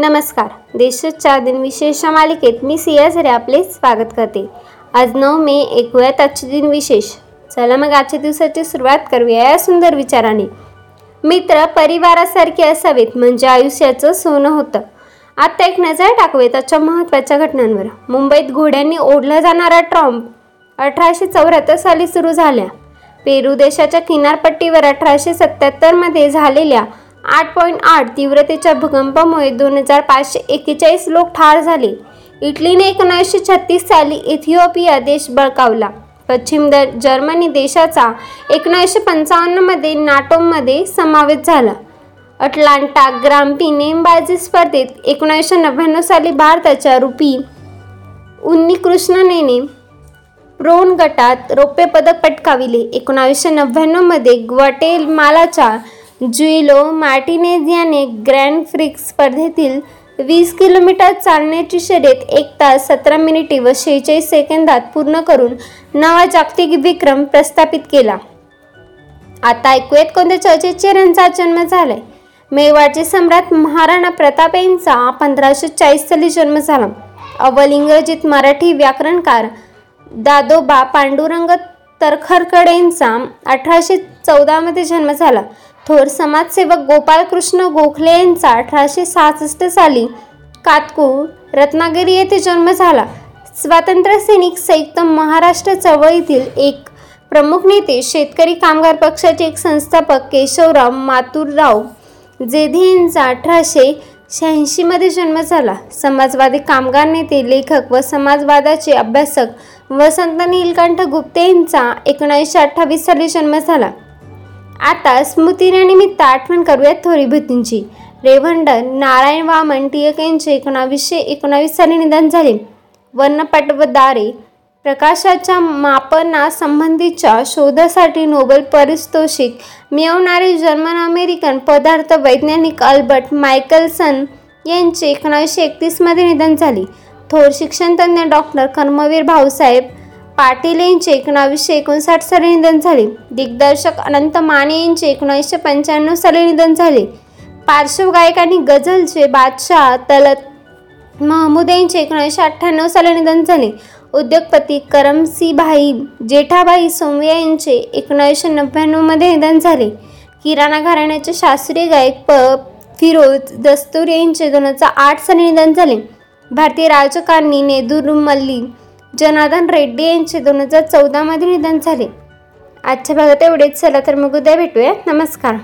नमस्कार. देशात चार दिन विशेष मालिकेत मी सिया झरे आपले स्वागत करते. आज नऊ मे ऐकूयात आजचे दिन विशेष. चला मग आजच्या दिवसाची सुरुवात करूया या सुंदर विचाराने. मित्र परिवारासारखे असावेत म्हणजे आयुष्याचं सोनं होतं. आता एक नजर टाकूयात आजच्या महत्त्वाच्या घटनांवर. मुंबईत घोड्यांनी ओढला जाणारा ट्रम्प अठराशे चौऱ्याहत्तर साली सुरू झाल्या. पेरू देशाच्या किनारपट्टीवर अठराशे सत्याहत्तरमध्ये झालेल्या आठ पॉईंट आठ तीव्रतेच्या भूकंपामुळे दोन हजार पाचशे एक्केचाळीस लोक ठार झाले. इटलीने एकोणीसशे छत्तीस साली इथिओपिया देश बळकावला. पश्चिम द जर्मनी देशाचा एकोणीसशे पंचावन्नमध्ये नाटोमध्ये समावेश झाला. अटलांटा ग्राम्पी नेमबाजी स्पर्धेत एकोणीसशे नव्याण्णव साली भारताच्या रुपी उन्नीकृष्णनेने प्रोन गटात रौप्य पदक पटकाविले. एकोणावीसशे नव्याण्णवमध्ये ग्वाटेमालाच्या जुइलो मार्टिनेज याने ग्रँड फ्रिक्स स्पर्धेतील वीस किलोमीटर चालण्याची शर्यत एक तास सतरा मिनिटे व शेहेचाळीस सेकंदात पूर्ण करून नवा जागतिक विक्रम प्रस्थापित केला. आता ऐकूयात कोणत्या चर्चेचे यांचा जन्म झालाय. मेवाडचे सम्राट महाराणा प्रताप यांचा पंधराशे चाळीस साली जन्म झाला. अव्वल इंग्रजीत मराठी व्याकरणकार दादोबा पांडुरंग तरखरकड यांचा अठराशे चौदामध्ये जन्म झाला. थोर समाजसेवक गोपाळकृष्ण गोखले यांचा अठराशे सहासष्ट साली कातकू रत्नागिरी येथे जन्म झाला. स्वातंत्र्य सैनिक संयुक्त महाराष्ट्र चळवळीतील एक प्रमुख नेते शेतकरी कामगार पक्षाचे एक संस्थापक केशवराव मातुरराव जेधे यांचा अठराशे शहाऐंशीमध्ये जन्म झाला. समाजवादी कामगार नेते लेखक व समाजवादाचे अभ्यासक वसंत नीलकंठ गुप्ते यांचा एकोणीसशे अठ्ठावीस साली जन्म झाला. आता स्मृतिनिमित्त आठवण करूयात थोरी भूतींची. रेवंड नारायण वामन टिळक यांचे एकोणावीसशे एकोणावीस साली निधन झाले. वर्णपट प्रकाशाच्या मापनासंबंधीच्या शोधासाठी नोबेल पारितोषिक मिळवणारे जर्मन अमेरिकन पदार्थ वैज्ञानिक अल्बर्ट मायकलसन यांचे एकोणावीसशे एकतीसमध्ये निधन झाले. थोर शिक्षणतज्ञ डॉक्टर कर्मवीर भाऊसाहेब पाटील यांचे एकोणावीसशे एकोणसाठ साली निधन झाले. दिग्दर्शक अनंत माने यांचे एकोणीसशे पंच्याण्णव साली निधन झाले. पार्श्वगायक आणि गझलचे बादशाह तलत महमूद यांचे एकोणीसशे अठ्ठ्याण्णव साली निधन झाले. उद्योगपती करमसीबाई जेठाबाई सोमया यांचे एकोणीसशे नव्याण्णवमध्ये निधन झाले. किराणा घराण्याचे शास्त्रीय गायक प. फिरोज दस्तूर यांचे दोन हजार आठ साली निधन झाले. भारतीय राजकारणी नेदुर मल्ली जनार्दन रेड्डी यांचे दोन हजार चौदामध्ये निधन झाले. आजच्या भागात एवढेच. चला तर मग उद्या भेटूया. नमस्कार.